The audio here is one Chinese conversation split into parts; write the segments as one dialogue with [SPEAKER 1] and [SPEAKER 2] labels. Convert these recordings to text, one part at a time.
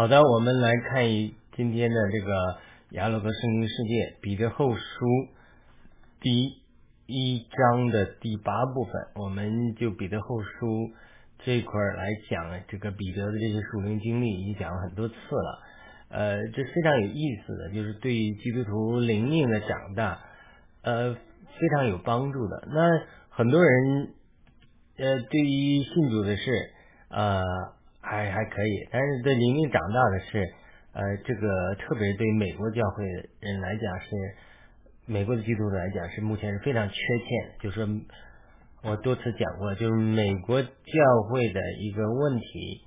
[SPEAKER 1] 好的，我们来看一今天的这个雅鲁格圣经世界彼得后书第一章的第八部分，我们就彼得后书这块来讲这个彼得的这些属灵经历，已经讲了很多次了。呃，这非常有意思的就是对于基督徒灵命的长大，呃，非常有帮助的。那很多人呃，对于信主的事，呃。还还可以，但是对灵命长大的是，呃，这个特别对美国教会人来讲是，美国的基督徒来讲是目前是非常缺欠。就是我多次讲过，就是美国教会的一个问题，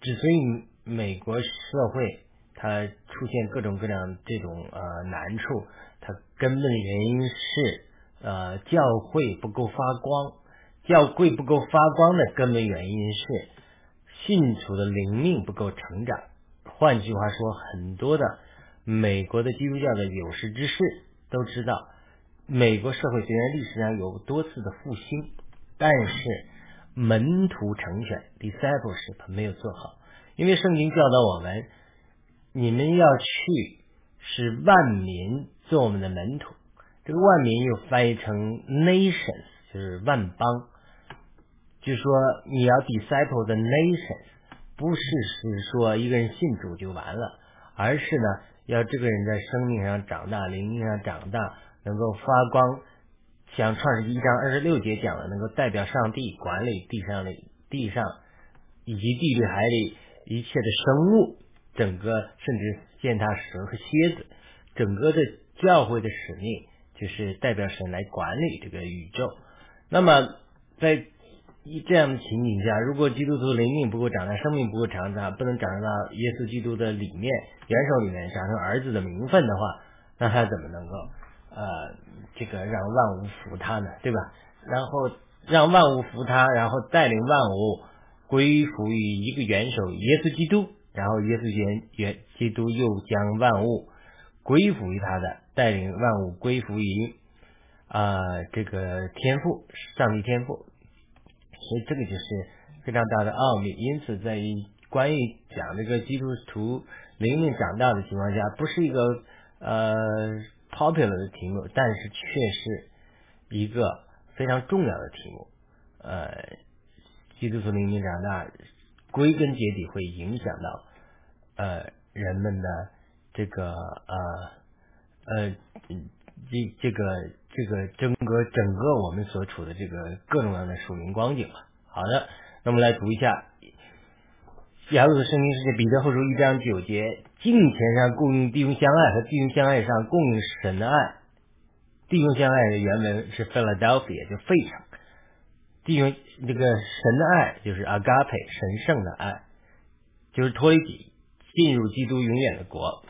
[SPEAKER 1] 之所以美国社会它出现各种各样这种呃难处，它根本的原因是呃教会不够发光，教会不够发光的根本原因是。信徒的灵命不够成长，换句话说，很多的美国的基督教的有识之士都知道，美国社会虽然历史上有多次的复兴，但是门徒成全 （discipleship） 没有做好。因为圣经教导我们，你们要去使万民做我们的门徒。这个万民又翻译成 nations，就是万邦。就说，你要 disciple the nation，不是是说一个人信主就完了，而是呢，要这个人在生命上长大，灵命上长大，能够发光。像创世一章二十六节讲的，能够代表上帝管理地上的地上以及地里海里一切的生物，整个甚至践踏蛇和蝎子，整个的教会的使命就是代表神来管理这个宇宙。那么在一这样的情景下，如果基督徒灵命不够长大，生命不够长大，不能长到耶稣基督的里面元首里面长成儿子的名分的话，那他怎么能够呃这个让万物服他呢？对吧？然后让万物服他，然后带领万物归服于一个元首耶稣基督，然后耶稣元元基督又将万物归服于他的，带领万物归服于啊这个天赋，上帝天赋。所以这个就是非常大的奥秘，因此在于关于讲这个基督徒灵命长大的情况下，不是一个呃 popular 的题目，但是却是一个非常重要的题目。呃，基督徒灵命长大，归根结底会影响到呃人们的这个呃呃这这个。这个整个整个我们所处的这个各种各样的属灵光景吧。好的，那么来读一下《雅鲁的圣经世界》彼得后书一章九节：敬虔上供应弟兄相爱，和弟兄相爱上供应神的爱。弟兄相爱的原文是 Philadelphia，就费城。弟兄这个神的爱就是 Agape，神圣的爱，就是托里基进入基督永远的国。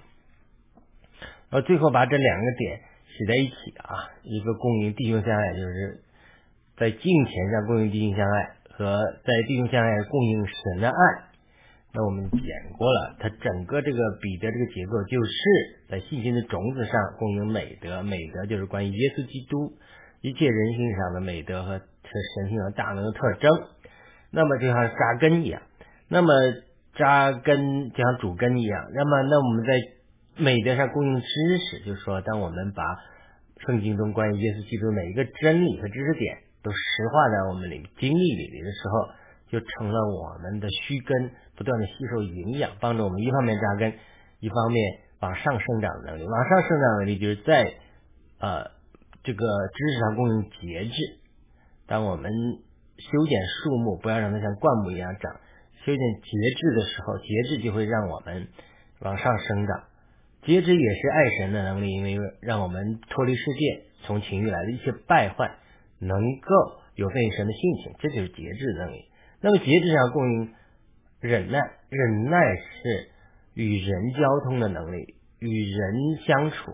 [SPEAKER 1] 然后最后把这两个点。写在一起啊，一个供应弟兄相爱，就是在金钱上供应弟兄相爱，和在弟兄相爱供应神的爱。那我们讲过了，它整个这个彼得这个结构，就是在信心的种子上供应美德，美德就是关于耶稣基督一切人性上的美德和神性和大能的特征。那么就像扎根一样，那么扎根就像主根一样。那么那我们在。美德上供应知识，就是说，当我们把圣经中关于耶稣基督每一个真理和知识点都实化在我们里经历里面的时候，就成了我们的须根，不断的吸收营养，帮助我们一方面扎根，一方面往上生长的能力。往上生长能力就是在呃这个知识上供应节制。当我们修剪树木，不要让它像灌木一样长，修剪节制的时候，节制就会让我们往上生长。节制也是爱神的能力，因为让我们脱离世界，从情欲来的一些败坏，能够有份于神的性情，这就是节制能力。那么节制上供应忍耐，忍耐是与人交通的能力，与人相处，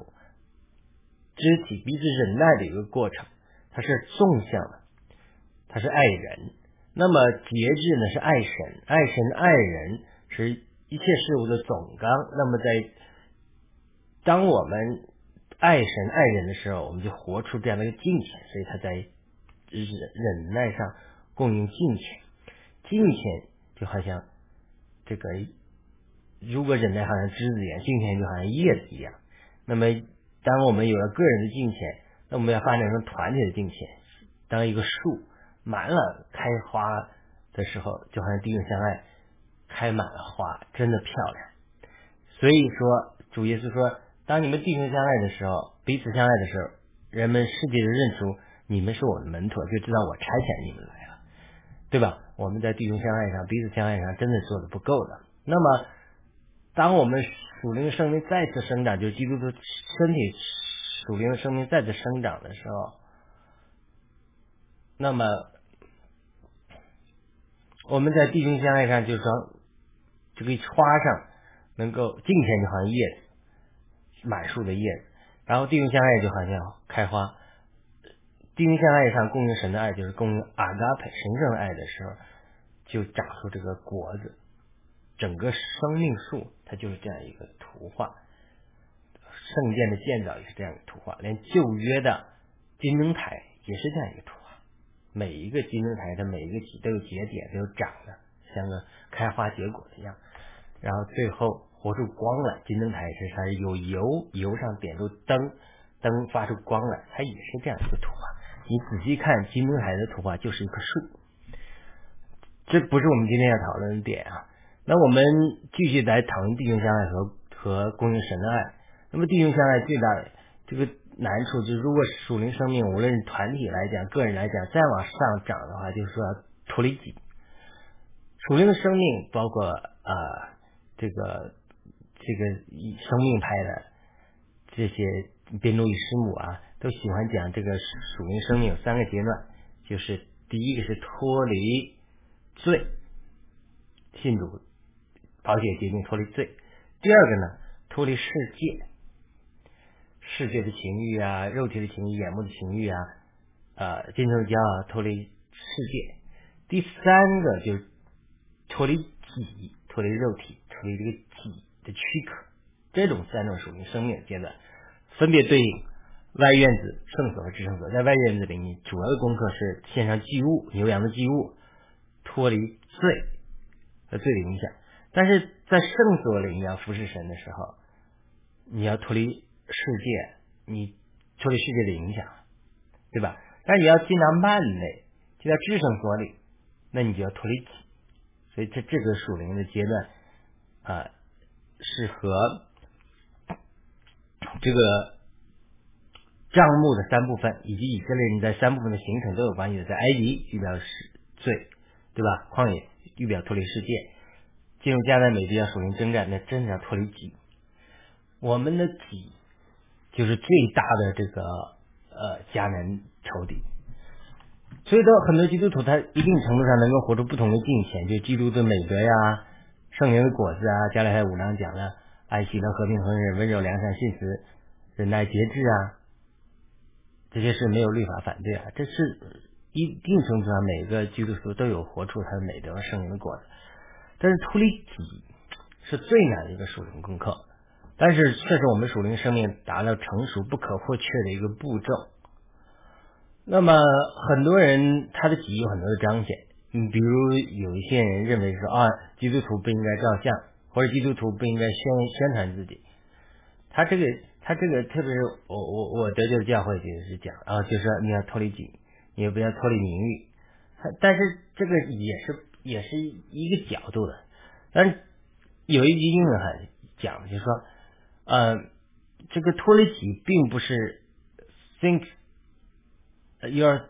[SPEAKER 1] 肢体彼此忍耐的一个过程，它是纵向的，它是爱人。那么节制呢是爱神，爱神爱人是一切事物的总纲。那么在当我们爱神爱人的时候，我们就活出这样的一个敬虔，所以他在忍忍耐上供应敬虔，敬虔就好像这个如果忍耐好像枝子一样，敬虔就好像叶子一样。那么，当我们有了个人的敬虔，那我们要发展成团体的敬虔。当一个树满了开花的时候，就好像弟兄相爱，开满了花，真的漂亮。所以说，主耶稣说，当你们弟兄相爱的时候，彼此相爱的时候，人们世界就认出你们是我的门徒，就知道我差遣你们来了，对吧？我们在弟兄相爱上、彼此相爱上，真的做的不够的。那么，当我们属灵的生命再次生长，就是基督的身体属灵的生命再次生长的时候，那么我们在弟兄相爱上，就是说这个花上能够敬虔，就好像叶子满树的叶子；然后弟兄相爱就好像开花。弟兄相爱上供应神的爱，就是供应阿嘎佩神圣的爱的时候，就长出这个果子。整个生命树，它就是这样一个图画。圣殿的建造也是这样一个图画，连旧约的金灯台也是这样一个图画。每一个金灯台的每一个节都有节点，都有长的，像个开花结果一样。然后最后活出光来，金灯台是它有油，油上点出灯，灯发出光来，它也是这样一个图画。你仔细看金灯台的图画，就是一棵树。这不是我们今天要讨论的点啊。那我们继续来讨论弟兄相爱和和供应神的爱。那么弟兄相爱最大的这个难处就是，如果属灵生命无论是团体来讲、个人来讲，再往上涨的话，就是说脱离己。属灵的生命包括啊这个这个以生命派的这些宾路与师母啊，都喜欢讲这个属灵生命有三个阶段，就是第一个是脱离罪，信主。保险决定脱离罪，第二个呢，脱离世界，世界的情欲啊，肉体的情欲，眼目的情欲啊，呃，金头骄傲，脱离世界。第三个就是脱离己，脱离肉体，脱离这个己的躯壳。这种三种属于生命阶段，分别对应外院子、圣所和至圣所。在外院子里，你主要的功课是献上祭物，牛羊的祭物，脱离罪和罪的影响。但是在圣所里，你要服侍神的时候，你要脱离世界，你脱离世界的影响，对吧？但你要进到慢内，进到至圣所里，那你就要脱离己。所以这这个属灵的阶段啊，是和这个账目的三部分，以及以色列人在三部分的形成都有关系的。在埃及预表是罪，对吧？旷野预表脱离世界。进入迦南美地要属灵征战，那真的要脱离己。我们的己就是最大的这个呃迦南仇敌。所以说，很多基督徒他一定程度上能够活出不同的境界，就基督的美德呀、圣灵的果子啊。加拉太五章讲了爱惜的和平、和忍、温柔、良善、信实、忍耐、节制啊，这些是没有律法反对啊。这是一定程度上每个基督徒都有活出他的美德和圣灵的果子。但是脱离己是最难的一个属灵功课，但是却是我们属灵生命达到成熟不可或缺的一个步骤。那么很多人他的己有很多的彰显，你比如有一些人认为说啊，基督徒不应该照相，或者基督徒不应该宣宣传自己。他这个他这个特别是我我我得救的教会就是讲啊，就是说你要脱离己，你也不要脱离名誉。他但是这个也是。也是一个角度的，但是有一句英文还讲，就是说，呃，这个脱离己并不是 think your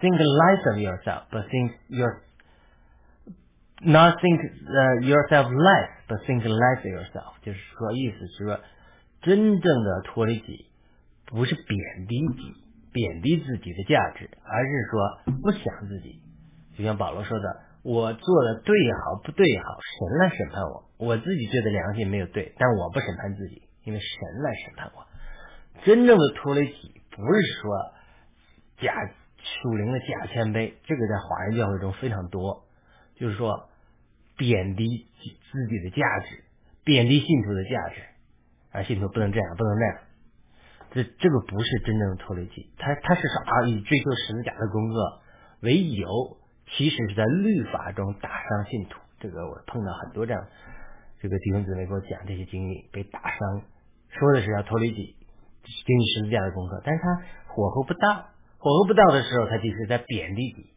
[SPEAKER 1] think less of yourself，but think your not think yourself less，but think less of yourself，就是说意思是说，真正的脱离己不是贬低己，贬低自己的价值，而是说不想自己，就像保罗说的。我做的对也好，不对也好，神来审判我。我自己觉得良心没有对，但我不审判自己，因为神来审判我。真正的脱离己，不是说假属灵的假谦卑，这个在华人教会中非常多，就是说贬低自己的价值，贬低信徒的价值，啊，信徒不能这样，不能那样。这这个不是真正的脱离己，他他是啥？以追求十字架的工作为由。其实是在律法中打伤信徒，这个我碰到很多这样，这个弟兄姊妹给我讲这些经历，被打伤，说的是要脱离己，经历十字架的功课，但是他火候不到，火候不到的时候，他就是在贬低己，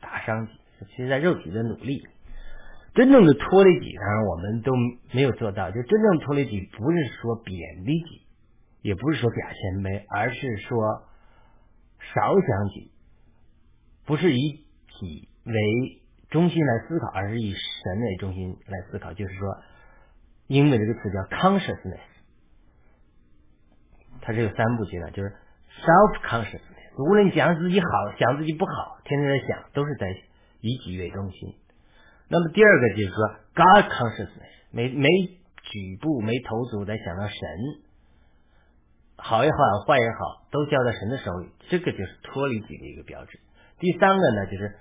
[SPEAKER 1] 打伤己，其实在肉体的努力。真正的脱离己，当然我们都没有做到。就真正脱离己，不是说贬低己，也不是说假谦卑，而是说少想己，不是以己为中心来思考，而是以神为中心来思考。就是说，英文这个词叫 consciousness，它是有三步阶段，就是 self consciousness。无论讲自己好，想自己不好，天天在想，都是在以己为中心。那么第二个就是说，God consciousness，每每举步每投足在想到神，好也好，坏也好，都交在神的手里，这个就是脱离己的一个标志。第三个呢，就是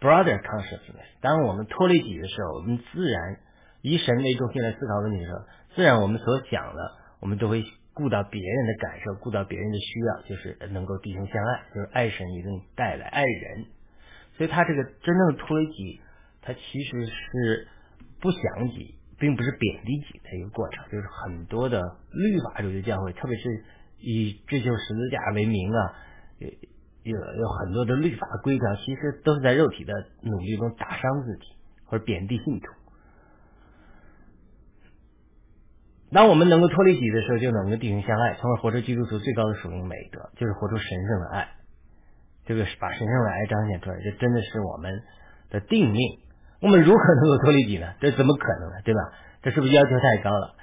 [SPEAKER 1] Brother consciousness，当我们脱离己的时候，我们自然以神为中心来思考问题的时候，自然我们所想的，我们都会顾到别人的感受，顾到别人的需要，就是能够弟兄相爱，就是爱神一定带来爱人。所以他这个真正的脱离己。他其实是不想己，并不是贬低己的一个过程，就是很多的律法主义教会，特别是以追求十字架为名啊，有有有很多的律法规条，其实都是在肉体的努力中打伤自己或者贬低信徒。当我们能够脱离己的时候，就能够弟兄相爱，从而活出基督徒最高的属灵美德，就是活出神圣的爱。这个把神圣的爱彰显出来，这真的是我们的定命。我们如何能够脱离己呢？这怎么可能呢？对吧？这是不是要求太高了？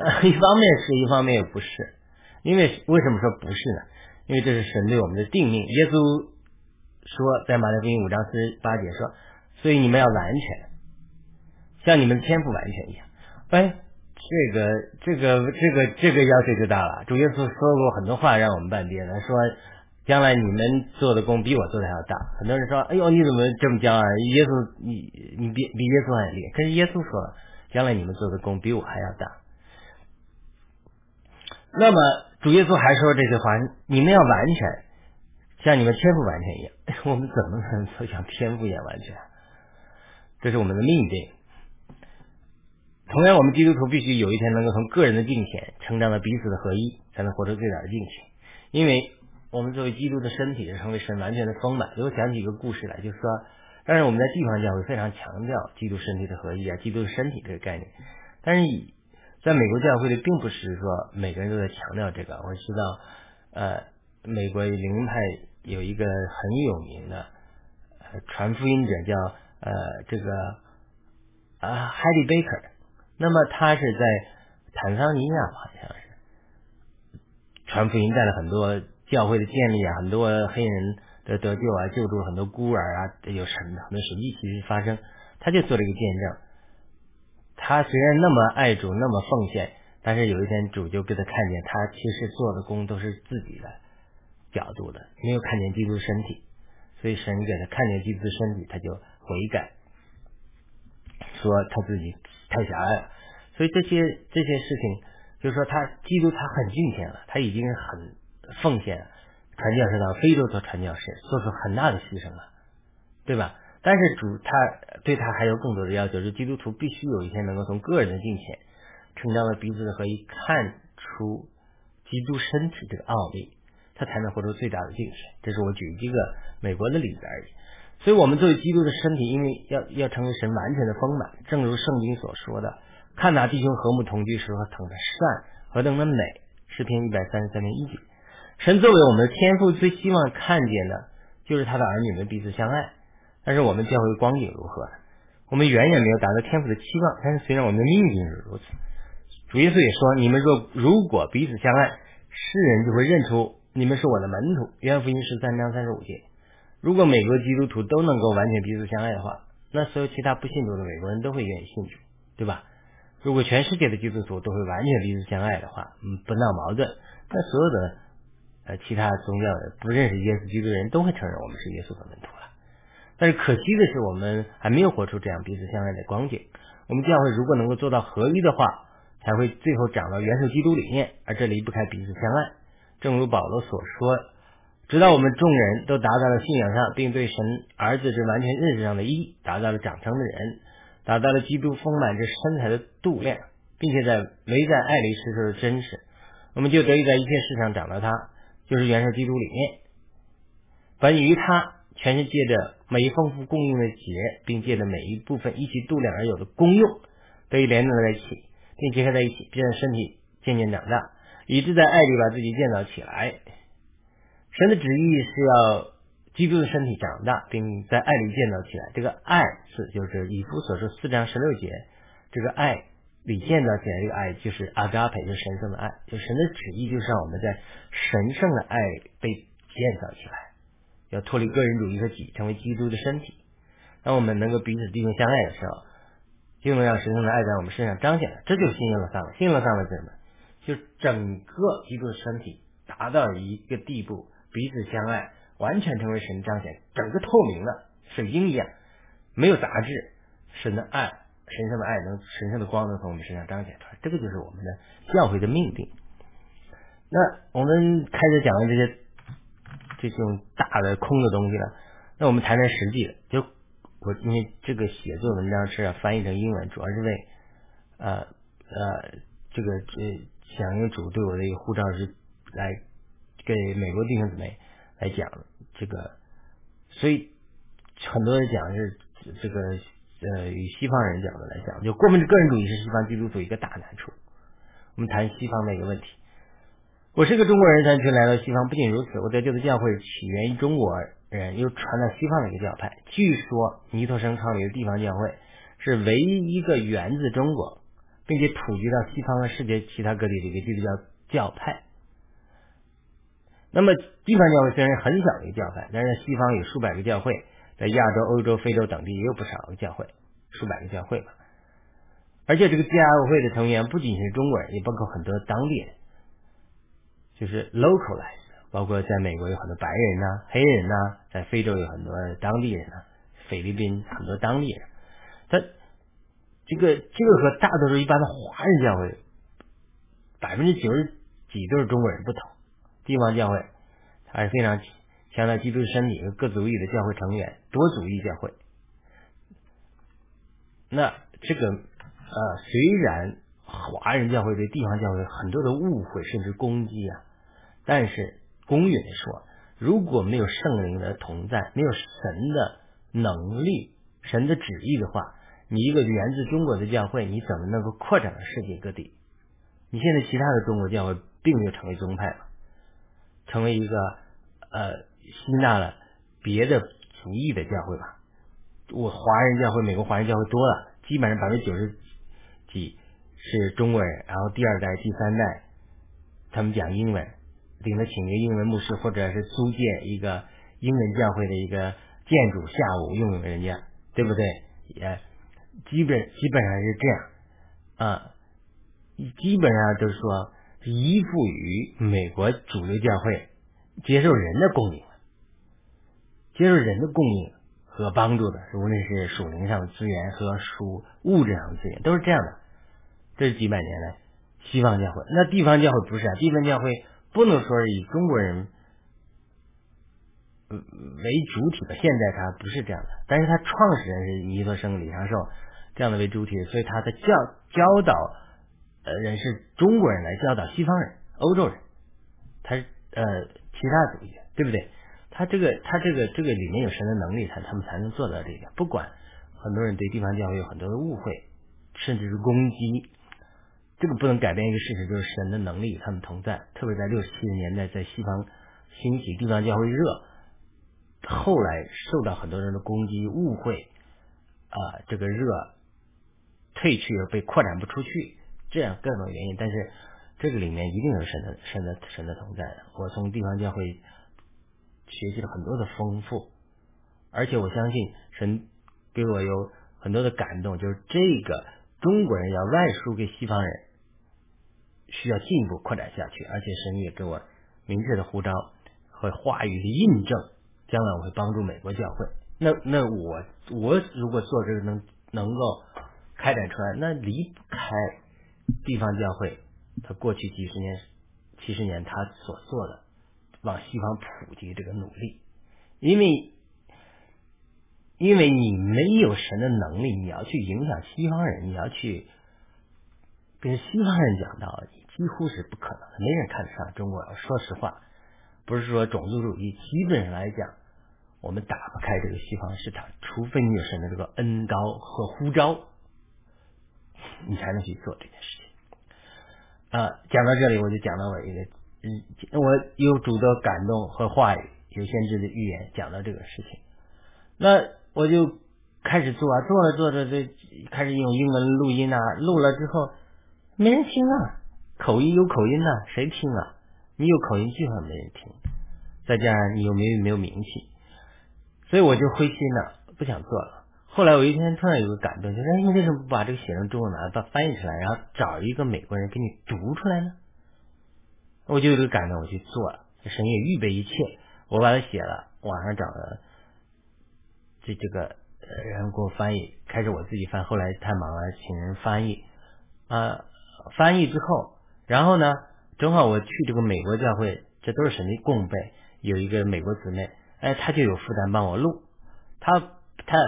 [SPEAKER 1] 一方面是一方面又不是，因为为什么说不是呢？因为这是神对我们的定命。耶稣说，在马太福音五章四十八节说：“所以你们要完全，像你们的天赋完全一样。”哎，这个这个这个这个要求就大了。主耶稣说过很多话让我们办别他，说。将来你们做的工比我做的还要大。很多人说：“哎呦，你怎么这么骄傲？耶稣，你你比比耶稣还厉害。”可是耶稣说：“将来你们做的工比我还要大。”那么主耶稣还说这句话：“你们要完全，像你们天赋完全一样。”我们怎么能说像天赋一样完全？这是我们的命定。同样，我们基督徒必须有一天能够从个人的敬虔成长到彼此的合一，才能活出最大的敬虔，因为。我们作为基督的身体，成为神完全的丰满。给我讲几个故事来，就是说，但是我们在地方教会非常强调基督身体的合一啊，基督的身体这个概念。但是在美国教会里，并不是说每个人都在强调这个。我知道，呃，美国灵派有一个很有名的传福音者，叫呃这个啊海利贝克。那么他是在坦桑尼亚，好像是传福音带了很多。教会的建立啊，很多黑人的得救啊，救助很多孤儿啊，有神很多神迹其实发生，他就做了一个见证。他虽然那么爱主，那么奉献，但是有一天主就给他看见，他其实做的工都是自己的角度的，没有看见基督身体，所以神给他看见基督身体，他就悔改，说他自己太狭隘了。所以这些这些事情，就是说他基督他很敬虔了，他已经很。奉献传教士到非洲做传教士，做出很大的牺牲了，对吧？但是主他对他还有更多的要求，就是基督徒必须有一天能够从个人的敬虔，成长为彼此的合一，看出基督身体这个奥秘，他才能活出最大的敬虔。这是我举一个美国的例子而已。所以，我们作为基督的身体，因为要要成为神完全的丰满，正如圣经所说的：“看那弟兄和睦同居时候，疼的善何等的美。”诗篇一百三十三篇一节。神作为我们的天父，最希望看见的就是他的儿女们彼此相爱。但是我们教会光景如何？我们远远没有达到天父的期望。但是虽然我们的命运是如此，主耶稣也说：“你们若如果彼此相爱，世人就会认出你们是我的门徒。”约翰福音十三章三十五节。如果美国基督徒都能够完全彼此相爱的话，那所有其他不信主的美国人都会愿意信主，对吧？如果全世界的基督徒都会完全彼此相爱的话，嗯，不闹矛盾，那所有的。呃，其他宗教的不认识耶稣基督的人都会承认我们是耶稣的门徒了。但是可惜的是，我们还没有活出这样彼此相爱的光景。我们教会如果能够做到合一的话，才会最后长到元首基督理念，而这离不开彼此相爱。正如保罗所说：“直到我们众人都达到了信仰上，并对神儿子之完全认识上的一，达到了长成的人。”达到了基督丰满之身材的度量，并且在唯在爱里实施的真实，我们就得以在一切事上长到他，就是元首基督里面。本于他，全是借着每一丰富供应的节，并借着每一部分一起度量而有的功用，得以连在一起，并结合在一起，并让身体渐渐长大，以致在爱里把自己建造起来。神的旨意是要基督的身体长大，并在爱里建造起来。这个爱是就是以弗所说四章十六节，这个爱里建造起来，这个爱就是阿加培，就是神圣的爱，就神的旨意就是让我们在神圣的爱被建造起来。要脱离个人主义和己，成为基督的身体。当我们能够彼此弟兄相爱的时候，就能让神圣的爱在我们身上彰显。这就是新约的上了，新约的上了什么？就整个基督的身体达到一个地步，彼此相爱，完全成为神彰显，整个透明的水晶一样，没有杂质。神的爱，神圣的爱能神圣的光能从我们身上彰显出来。这个就是我们的教会的命定。那我们开始讲的这些。这种大的空的东西了，那我们谈谈实际的。就我因为这个写作文章是要翻译成英文，主要是为呃呃这个这响应主对我的一个护照是来给美国弟兄姊妹来讲这个，所以很多人讲是这个呃与西方人讲的来讲，就过分的个人主义是西方基督徒一个大难处。我们谈西方的一个问题。我是个中国人，但却来到西方。不仅如此，我在这个教会起源于中国人，又传到西方的一个教派。据说尼托生创立的地方教会是唯一一个源自中国，并且普及到西方和世界其他各地的一个基督教教派。那么，地方教会虽然很小的一个教派，但是西方有数百个教会，在亚洲、欧洲、非洲等地也有不少个教会，数百个教会吧。而且，这个教会的成员不仅是中国人，也包括很多当地人。就是 localized，包括在美国有很多白人呐、黑人呐，在非洲有很多当地人呐，菲律宾很多当地人。他这个这个和大多数一般的华人教会百分之九十几都是中国人不同，地方教会还是非常强调基督身体和各族裔的教会成员，多族裔教会。那这个呃，虽然华人教会对地方教会很多的误会甚至攻击啊。但是公允的说，如果没有圣灵的同在，没有神的能力、神的旨意的话，你一个源自中国的教会，你怎么能够扩展到世界各地？你现在其他的中国教会并没有成为宗派了，成为一个呃吸纳了别的族裔的教会吧？我华人教会，美国华人教会多了，基本上百分之九十几是中国人，然后第二代、第三代他们讲英文。领着请一个英文牧师，或者是租借一个英文教会的一个建筑，下午用用人家，对不对？也基本基本上是这样啊，基本上就是说依附于美国主流教会，接受人的供应，接受人的供应和帮助的，无论是属灵上的资源和属物质上的资源，都是这样的。这是几百年来西方教会，那地方教会不是啊，地方教会。不能说是以中国人为主体的，现在他不是这样的，但是他创始人是尼托生、李长寿这样的为主体，所以他的教教导呃人是中国人来教导西方人、欧洲人，他呃其他主义，对不对？他这个他这个这个里面有神的能力，他他们才能做到这个。不管很多人对地方教会有很多的误会，甚至是攻击。这个不能改变一个事实，就是神的能力与他们同在。特别在六七十年代，在西方兴起地方教会热，后来受到很多人的攻击、误会啊，这个热退去而被扩展不出去，这样各种原因。但是这个里面一定有神的、神的、神的同在的。我从地方教会学习了很多的丰富，而且我相信神给我有很多的感动，就是这个中国人要外输给西方人。需要进一步扩展下去，而且神也给我明确的呼召和话语的印证，将来我会帮助美国教会。那那我我如果做这个能能够开展出来，那离不开地方教会他过去几十年、七十年他所做的往西方普及这个努力，因为因为你没有神的能力，你要去影响西方人，你要去跟西方人讲道理，几乎是不可能的。没人看得上中国。说实话，不是说种族主义，基本上来讲，我们打不开这个西方市场，除非你有神的这个恩高和呼召，你才能去做这件事情。啊，讲到这里，我就讲到我一个，嗯，我有主的感动和话语，有先知的预言，讲到这个事情，那。我就开始做啊，做着做着就开始用英文录音啊，录了之后没人听啊，口音有口音呐，谁听啊？你有口音，基本上没人听。再加上你又没没有名气，所以我就灰心了，不想做了。后来我一天突然有个感动，就是哎，你为什么不把这个写成中文呢？把翻译出来，然后找一个美国人给你读出来呢？我就有个感动，我去做了。神也预备一切，我把它写了，网上找了。这这个呃，然后给我翻译，开始我自己翻，后来太忙了，请人翻译啊。翻译之后，然后呢，正好我去这个美国教会，这都是神的供备，有一个美国姊妹，哎，她就有负担帮我录，他他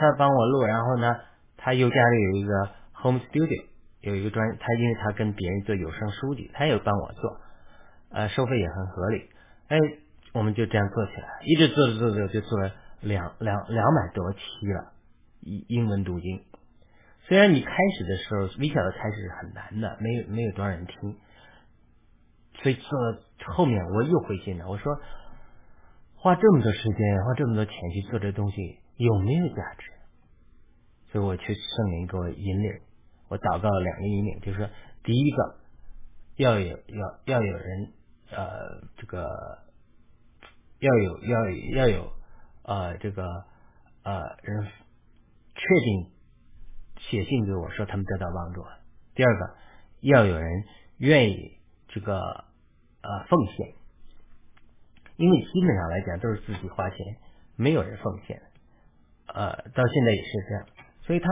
[SPEAKER 1] 他帮我录，然后呢，他又家里有一个 home studio，有一个专，他因为他跟别人做有声书籍，他也帮我做，呃，收费也很合理，哎，我们就这样做起来，一直做着做着就做了。两两两百多期了，英英文读经。虽然你开始的时候微小的开始是很难的，没有没有多少人听，所以做后面我又灰心了。我说花这么多时间，花这么多钱去做这东西有没有价值？所以我去圣灵给我引领，我祷告了两个引领，就是说第一个要有要要有人呃这个要有要要有。呃，这个呃人确定写信给我说他们得到帮助。第二个，要有人愿意这个呃奉献，因为基本上来讲都是自己花钱，没有人奉献。呃，到现在也是这样，所以他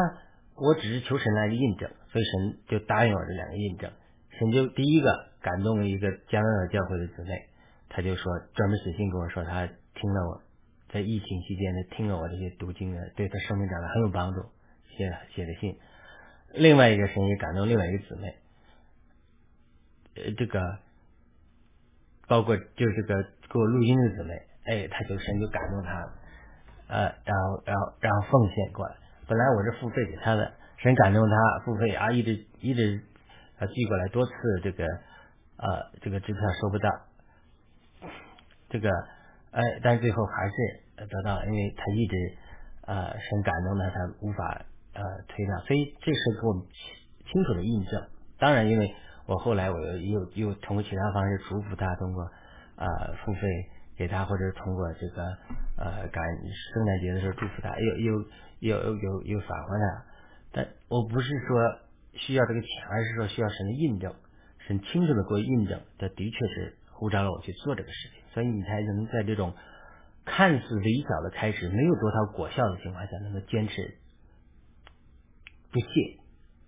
[SPEAKER 1] 我只是求神来印证，所以神就答应我这两个印证。神就第一个感动了一个加拿大教会的姊妹，他就说专门写信跟我说他听了我。在疫情期间呢，听了我这些读经的，对他生命长得很有帮助，写写的信。另外一个神也感动另外一个姊妹，呃，这个包括就这个给我录音的姊妹，哎，他就神就感动他了，呃，然后然后然后奉献过来。本来我是付费给他的，神感动他付费啊，一直一直啊寄过来多次，这个呃这个支票收不到，这个。哎，但最后还是得到，因为他一直呃很感动他，他无法呃推掉，所以这是给我们清楚的印证。当然，因为我后来我又又又通过其他方式嘱咐他，通过呃付费给他，或者通过这个呃感圣诞节的时候祝福他，又又又又又返回来。但我不是说需要这个钱，而是说需要神的印证，神清楚的给我印证，这的确是呼召了我去做这个事情。所以你才能在这种看似微小的开始、没有多少果效的情况下，能够坚持不懈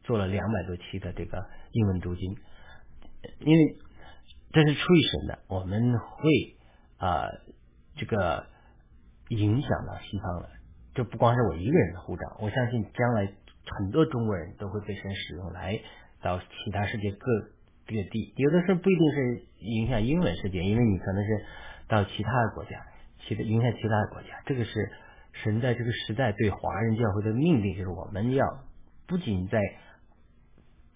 [SPEAKER 1] 做了两百多期的这个英文读经。因为这是出于神的，我们会啊这个影响到西方的。这不光是我一个人的护照，我相信将来很多中国人都会被神使用来到其他世界各。各地，有的时候不一定是影响英文世界，因为你可能是到其他的国家，其他影响其他的国家。这个是神在这个时代对华人教会的命令，就是我们要不仅在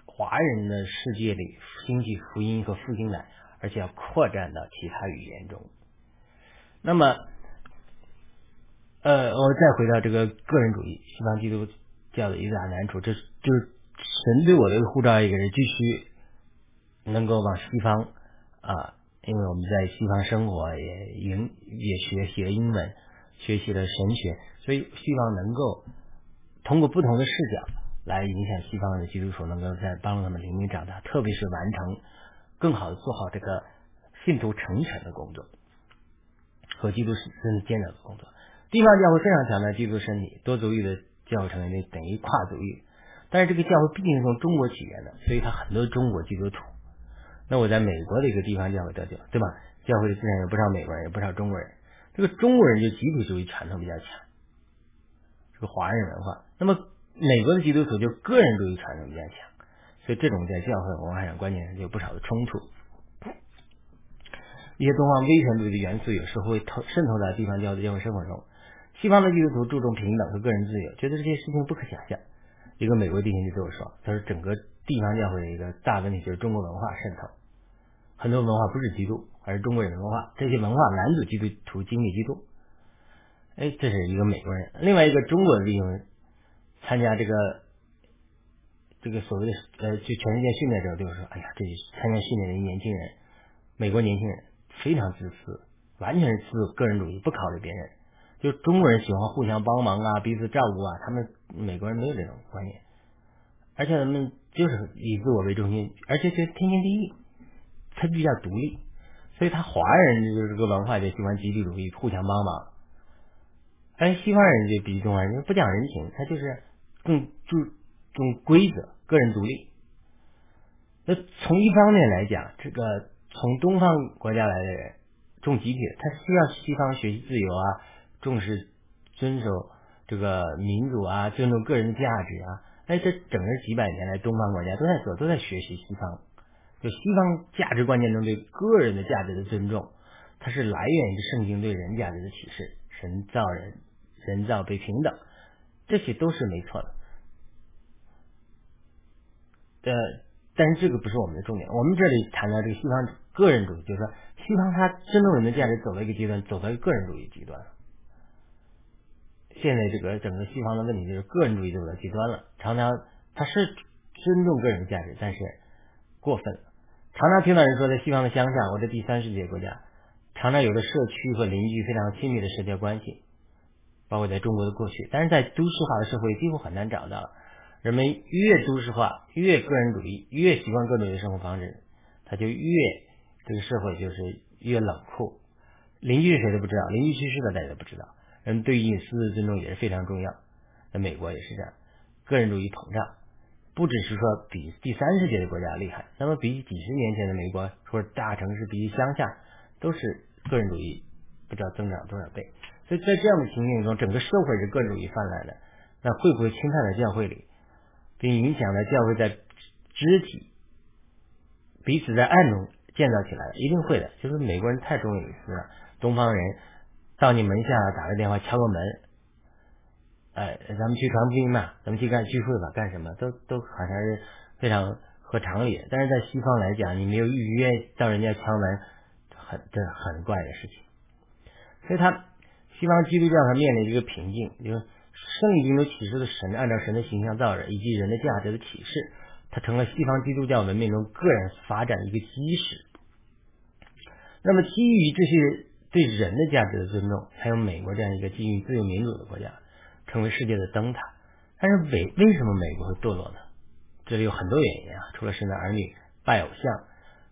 [SPEAKER 1] 华人的世界里兴起福音和复兴来，而且要扩展到其他语言中。那么，呃，我再回到这个个人主义，西方基督教的一大难处，这就是神对我的护照，一个人继续。能够往西方啊，因为我们在西方生活，也英也学习了英文，学习了神学，所以希望能够通过不同的视角来影响西方的基督徒，能够在帮助他们灵命长大，特别是完成更好的做好这个信徒成全的工作和基督身体建造的工作。地方教会非常强调基督身体，多族裔的教会成员等于跨族裔，但是这个教会毕竟是从中国起源的，所以它很多中国基督徒。那我在美国的一个地方教会得救，对吧？教会的自然有不少美国人，有不少中国人。这个中国人就集体主义传统比较强，是华人文化。那么美国的基督徒就个人主义传统比较强，所以这种在教会文化上关键是有不少的冲突。一些东方威权主义的元素有时候会透渗透到地方教的教会生活中。西方的基督徒注重平等和个人自由，觉得这些事情不可想象。一个美国弟兄就对我说：“他说整个地方教会的一个大问题就是中国文化渗透，很多文化不是基督，而是中国人的文化。这些文化男子基督徒经历基督。”哎，这是一个美国人。另外一个中国的弟兄参加这个这个所谓的呃，就全世界训练者，就是说：“哎呀，这参加训练的年轻人，美国年轻人非常自私，完全是自个人主义，不考虑别人。”就中国人喜欢互相帮忙啊，彼此照顾啊，他们美国人没有这种观念，而且他们就是以自我为中心，而且是天经地义，他比较独立，所以他华人就是这个文化就喜欢集体主义，互相帮忙，而西方人就比中国人不讲人情，他就是更注重规则，个人独立。那从一方面来讲，这个从东方国家来的人重集体，他需要西方学习自由啊。重视遵守这个民主啊，尊重个人价值啊，哎，这整个几百年来，东方国家都在做，都在学习西方。就西方价值观念中对个人的价值的尊重，它是来源于圣经对人价值的启示。神造人，人造被平等，这些都是没错的。呃，但是这个不是我们的重点。我们这里谈到这个西方个人主义，就是说西方它尊重人的价值走到一个极端，走到一个个人主义极端。现在这个整个西方的问题就是个人主义走到极端了，常常他是尊重个人的价值，但是过分了。常常听到人说，在西方的乡下或者第三世界国家，常常有的社区和邻居非常亲密的社交关系，包括在中国的过去，但是在都市化的社会几乎很难找到。人们越都市化，越个人主义，越习惯个人的生活方式，他就越这个社会就是越冷酷。邻居谁都不知道，邻居去世了大家都不知道。人对隐私的尊重也是非常重要。那美国也是这样，个人主义膨胀，不只是说比第三世界的国家厉害，那么比几十年前的美国，或者大城市比起乡下，都是个人主义不知道增长多少倍。所以在这样的情境中，整个社会是个人主义泛滥的，那会不会侵犯在教会里，并影响了教会在肢体彼此在暗中建造起来？一定会的。就是美国人太重隐私了，东方人。到你门下打个电话，敲个门，哎，咱们去传福音嘛，咱们去干聚会吧，干什么都都好像是非常合常理。但是在西方来讲，你没有预约到人家敲门，很这很怪的事情。所以，他西方基督教他面临一个瓶颈，就是圣经中启示的神按照神的形象造人，以及人的价值的启示，它成了西方基督教文明中个人发展的一个基石。那么，基于这些。对人的价值的尊重，才有美国这样一个基于自由民主的国家，成为世界的灯塔。但是为为什么美国会堕落呢？这里有很多原因啊，除了生的儿女拜偶像，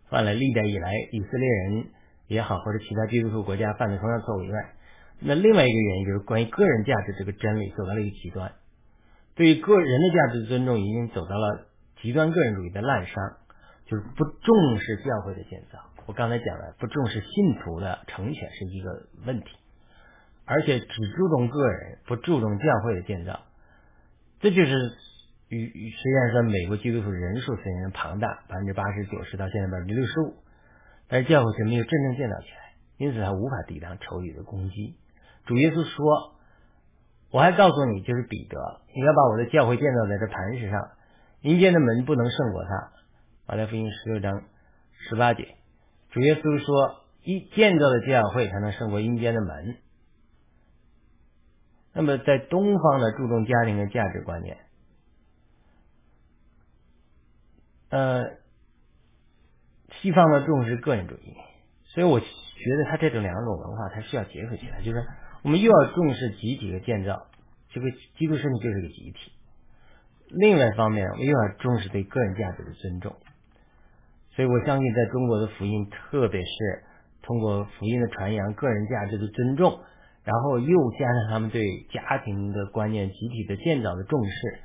[SPEAKER 1] 犯了历代以来以色列人也好，或者其他基督徒国家犯的同样错误以外，那另外一个原因就是关于个人价值这个真理走到了一个极端，对于个人的价值的尊重已经走到了极端个人主义的滥觞，就是不重视教会的建造。我刚才讲了，不重视信徒的成全是一个问题，而且只注重个人，不注重教会的建造，这就是与与实际上说，美国基督徒人数虽然庞大，百分之八十九十到现在百分之六十五，但是教会却没有真正建造起来，因此他无法抵挡仇敌的攻击。主耶稣说：“我还告诉你，就是彼得，你要把我的教会建造在这磐石上，阴间的门不能胜过他。”马太福音十六章十八节。主耶稣说：“一建造的教会才能胜过阴间的门。”那么，在东方呢注重家庭的价值观念，呃，西方呢重视个人主义，所以我觉得他这种两种文化，它需要结合起来。就是我们又要重视集体的建造，这个基督身体就是个集体；另外一方面，我们又要重视对个人价值的尊重。所以我相信，在中国的福音，特别是通过福音的传扬、个人价值的尊重，然后又加上他们对家庭的观念、集体的建造的重视，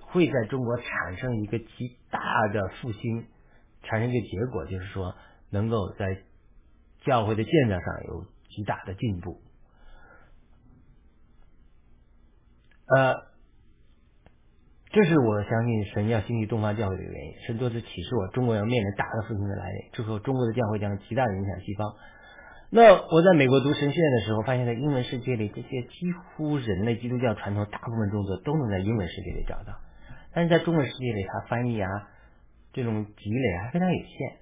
[SPEAKER 1] 会在中国产生一个极大的复兴，产生一个结果，就是说能够在教会的建造上有极大的进步。呃，这是我相信神要兴起东方教会的原因。神多次启示我，中国要面临大的复兴的来临，之后中国的教会将极大的影响西方。那我在美国读神学院的时候，发现在英文世界里，这些几乎人类基督教传统大部分著作都能在英文世界里找到，但是在中文世界里，它翻译啊这种积累还非常有限，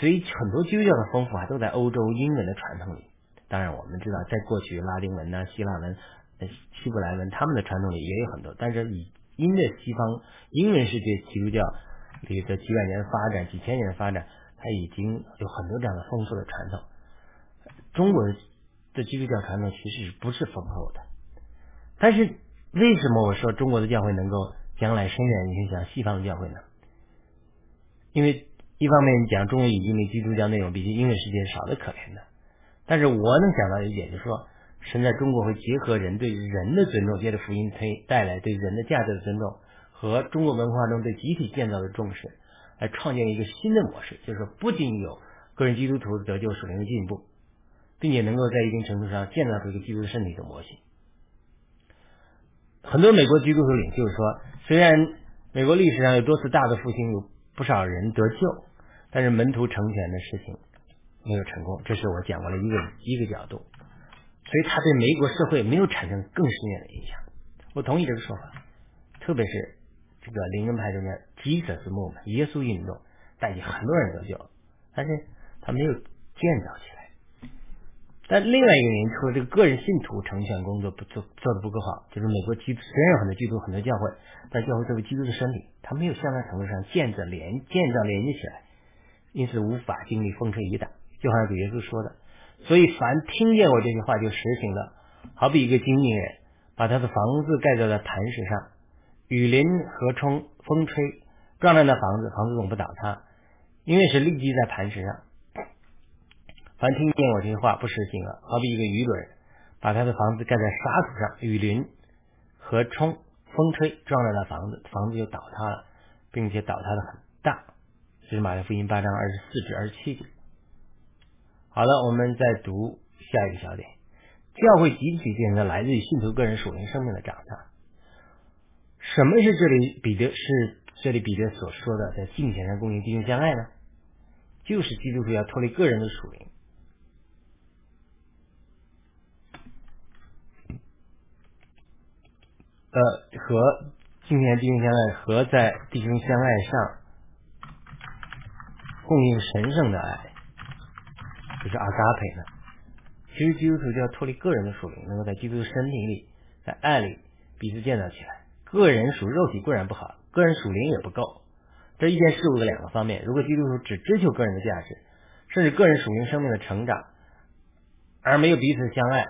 [SPEAKER 1] 所以很多基督教的丰富啊都在欧洲英文的传统里。当然，我们知道，在过去拉丁文呐、希腊文、希伯来文他们的传统里也有很多，但是以因着西方英文世界基督教里的几百年的发展、几千年的发展，它已经有很多这样的丰富的传统。中国的基督教传统其实不是丰厚的，但是为什么我说中国的教会能够将来深远影响西方的教会呢？因为一方面讲中文语境的基督教内容比英文世界少的可怜的，但是我能想到一点，就是说神在中国会结合人对人的尊重，借着福音推带来对人的价值的尊重和中国文化中对集体建造的重视，来创建一个新的模式，就是不仅有个人基督徒得救属灵的进步。并且能够在一定程度上建造出一个基督身体的模型。很多美国基督徒领袖说，虽然美国历史上有多次大的复兴，有不少人得救，但是门徒成全的事情没有成功。这是我讲过的一个一个角度，所以他对美国社会没有产生更深远的影响。我同意这个说法，特别是这个灵恩派中的 Jesus movement 耶稣运动带起很多人得救，但是他没有建造起来。但另外一个原因，除了这个个人信徒成全工作不做做的不够好，就是美国基督虽然有很多基督很多教会，但教会作为基督的身体，它没有相当程度上建造连建造连接起来，因此无法经历风吹雨打。就好像主耶稣说的，所以凡听见我这句话就实行了，好比一个经营人把他的房子盖在了磐石上，雨淋河冲风吹撞烂那房子，房子总不倒塌，因为是立基在磐石上。凡听见我这句话不实行了，好比一个愚人，把他的房子盖在沙土上，雨淋、河冲、风吹，撞烂了房子，房子就倒塌了，并且倒塌的很大。这是马太福音八章二十四至二十七节。好了，我们再读下一个小点：教会集体建设来自于信徒个人属灵生命的长大。什么是这里彼得是这里彼得所说的在敬虔上供应弟兄相爱呢？就是基督徒要脱离个人的属灵。呃，和今天弟兄相爱，和在弟兄相爱上供应神圣的爱，就是阿扎培呢。其实基督徒就要脱离个人的属灵，能够在基督的身体里，在爱里彼此建造起来。个人属肉体固然不好，个人属灵也不够。这一件事物的两个方面，如果基督徒只追求个人的价值，甚至个人属灵生命的成长，而没有彼此相爱，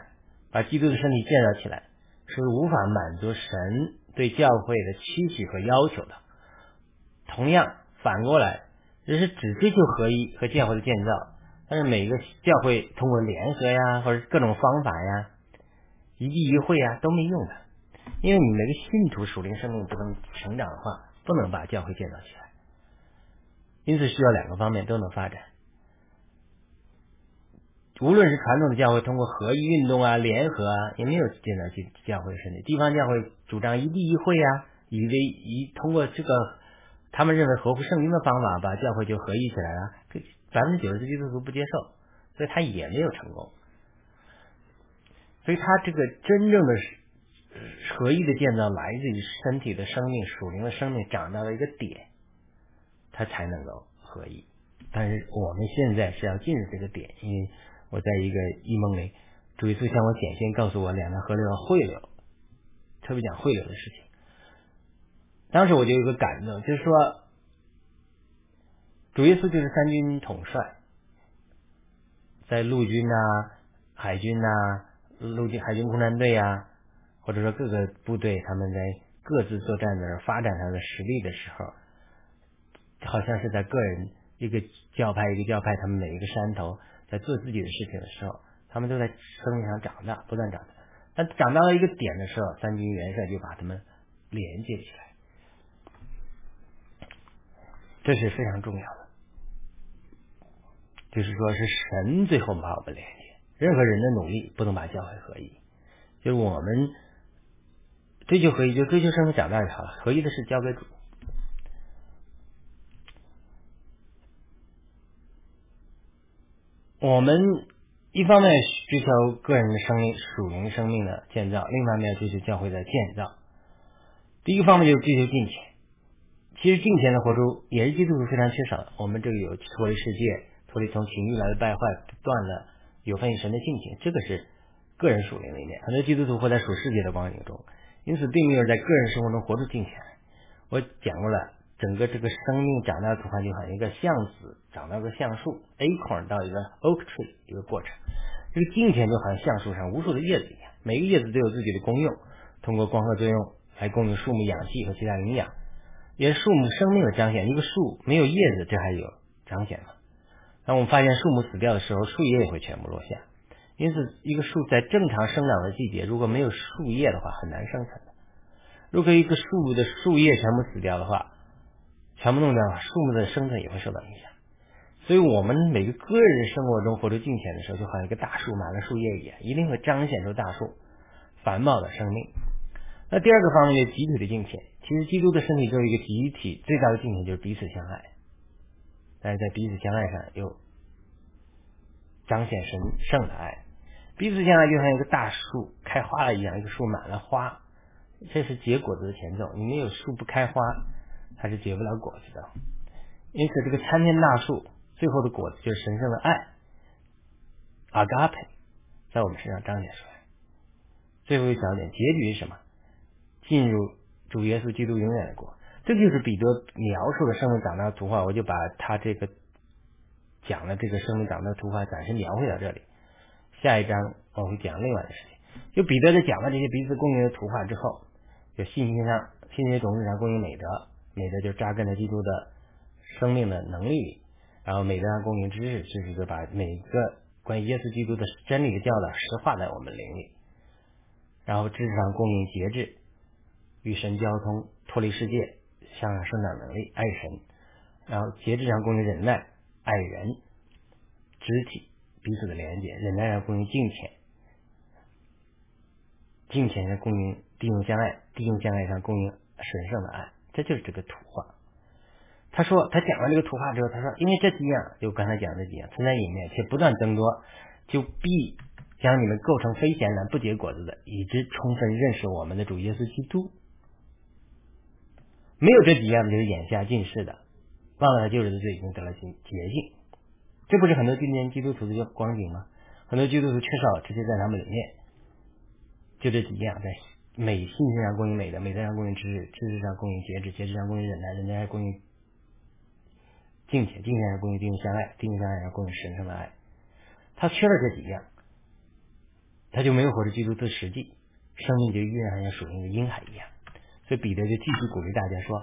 [SPEAKER 1] 把基督的身体建造起来。是无法满足神对教会的期许和要求的。同样，反过来，人是只追求合一和教会的建造，但是每个教会通过联合呀，或者各种方法呀，一地一会啊都没用的，因为你每个信徒属灵生命不能成长的话，不能把教会建造起来。因此，需要两个方面都能发展。无论是传统的教会通过合一运动啊、联合啊，也没有建造起教会的身体。地方教会主张一地一会啊，以为一通过这个他们认为合乎圣经的方法，把教会就合一起来了。百分之九十基督徒不接受，所以他也没有成功。所以他这个真正的合一的建造，来自于身体的生命、属灵的生命长到了一个点，他才能够合一。但是我们现在是要进入这个点，因为。我在一个异梦里，主耶稣向我显现，告诉我两条河流要汇流，特别讲汇流的事情。当时我就有个感动，就是说，主耶稣就是三军统帅，在陆军呐、海军呐、陆军海军空战队啊，或者说各个部队，他们在各自作战的时候发展他的实力的时候，好像是在个人一个教派一个教派，他们每一个山头。在做自己的事情的时候，他们都在生命上长大，不断长大。但长到了一个点的时候，三军元帅就把他们连接起来，这是非常重要的。就是说，是神最后把我们连接，任何人的努力不能把教会合一。就是我们追求合一就追求生命长大就好，合一的事交给主。我们一方面追求个人的生命、属灵生命的建造，另一方面追求教会的建造。第一个方面就是追求金钱。其实金钱的活出也是基督徒非常缺少的。我们这个有脱离世界、脱离从情欲来的败坏，不断的有分与神的性情，这个是个人属灵的一面。很多基督徒活在属世界的光景中，因此并没有在个人生活中活出金钱。我讲过了。整个这个生命长大的图画就好像一个橡子长到个橡树，acorn 到一个 oak tree 一个过程。这个金钱就好像橡树上无数的叶子一样，每个叶子都有自己的功用，通过光合作用来供应树木氧气和其他营养，也是树木生命的彰显。一个树没有叶子，这还有彰显吗？当我们发现树木死掉的时候，树叶也会全部落下。因此，一个树在正常生长的季节，如果没有树叶的话，很难生存的。如果一个树的树叶全部死掉的话，全部弄掉，树木的生存也会受到影响。所以，我们每个个人生活中活出金钱的时候，就好像一个大树满了树叶一样，一定会彰显出大树繁茂的生命。那第二个方面就是集体的金钱。其实，基督的身体作为一个集体最大的金钱就是彼此相爱。但是在彼此相爱上又彰显神圣的爱。彼此相爱就像一个大树开花了一样，一个树满了花，这是结果子的前奏。你没有树不开花。它是结不了果子的，因此这个参天大树最后的果子就是神圣的爱，agape，在我们身上彰显出来。最后一小点，结局是什么？进入主耶稣基督永远的国。这就是彼得描述的生命长大的图画。我就把他这个讲的这个生命长大的图画暂时描绘到这里。下一章我会讲另外的事情。就彼得在讲了这些彼此共赢的图画之后，就信心上信心种子上共赢美德。美德就扎根在基督的生命的能力里，然后美德上供应知识，知识就把每个关于耶稣基督的真理的教导实化在我们灵里，然后知识上供应节制，与神交通，脱离世界，向上生长能力，爱神，然后节制上供应忍耐，爱人，肢体彼此的连接，忍耐上供应敬虔，敬虔上供应弟兄相爱，弟兄相爱上供应神圣的爱。这就是这个图画。他说，他讲完这个图画之后，他说，因为这几样，就刚才讲这几样存在里面，且不断增多，就必将你们构成非贤的不结果子的，以致充分认识我们的主耶稣基督。没有这几样，就是眼下近视的，忘了他旧日的罪，已经得了洁洁净。这不是很多今天基督徒的光景吗？很多基督徒缺少直接在他们里面，就这几样在。美信息上供应美的，美德上供应知识，知识上供应节制，节制上供应忍耐，忍耐上供应敬虔，敬虔上供应弟兄相爱，弟兄相爱上供应神圣的爱。他缺了这几样，他就没有活出基督的实际，生命就依然像属灵的婴孩一样。所以彼得就继续鼓励大家说：“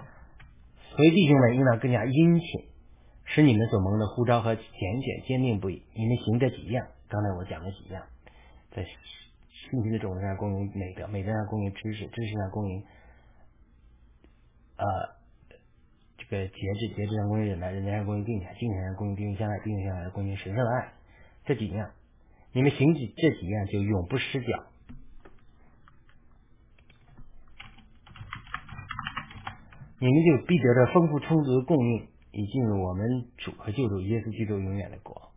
[SPEAKER 1] 所以弟兄们应当更加殷勤，使你们所蒙的呼召和拣选坚定不移。你们行这几样，刚才我讲了几样，在。”信心的种子上供应美德，美德上供应知识，知识上供应呃这个节制，节制上供应忍耐，忍耐上供应敬虔，敬虔上供应弟兄相爱，弟兄相爱供应神圣的爱。这几样，你们行几这几样就永不失脚。你们就必得着丰富充足的供应，以进入我们主和救主耶稣基督永远的国。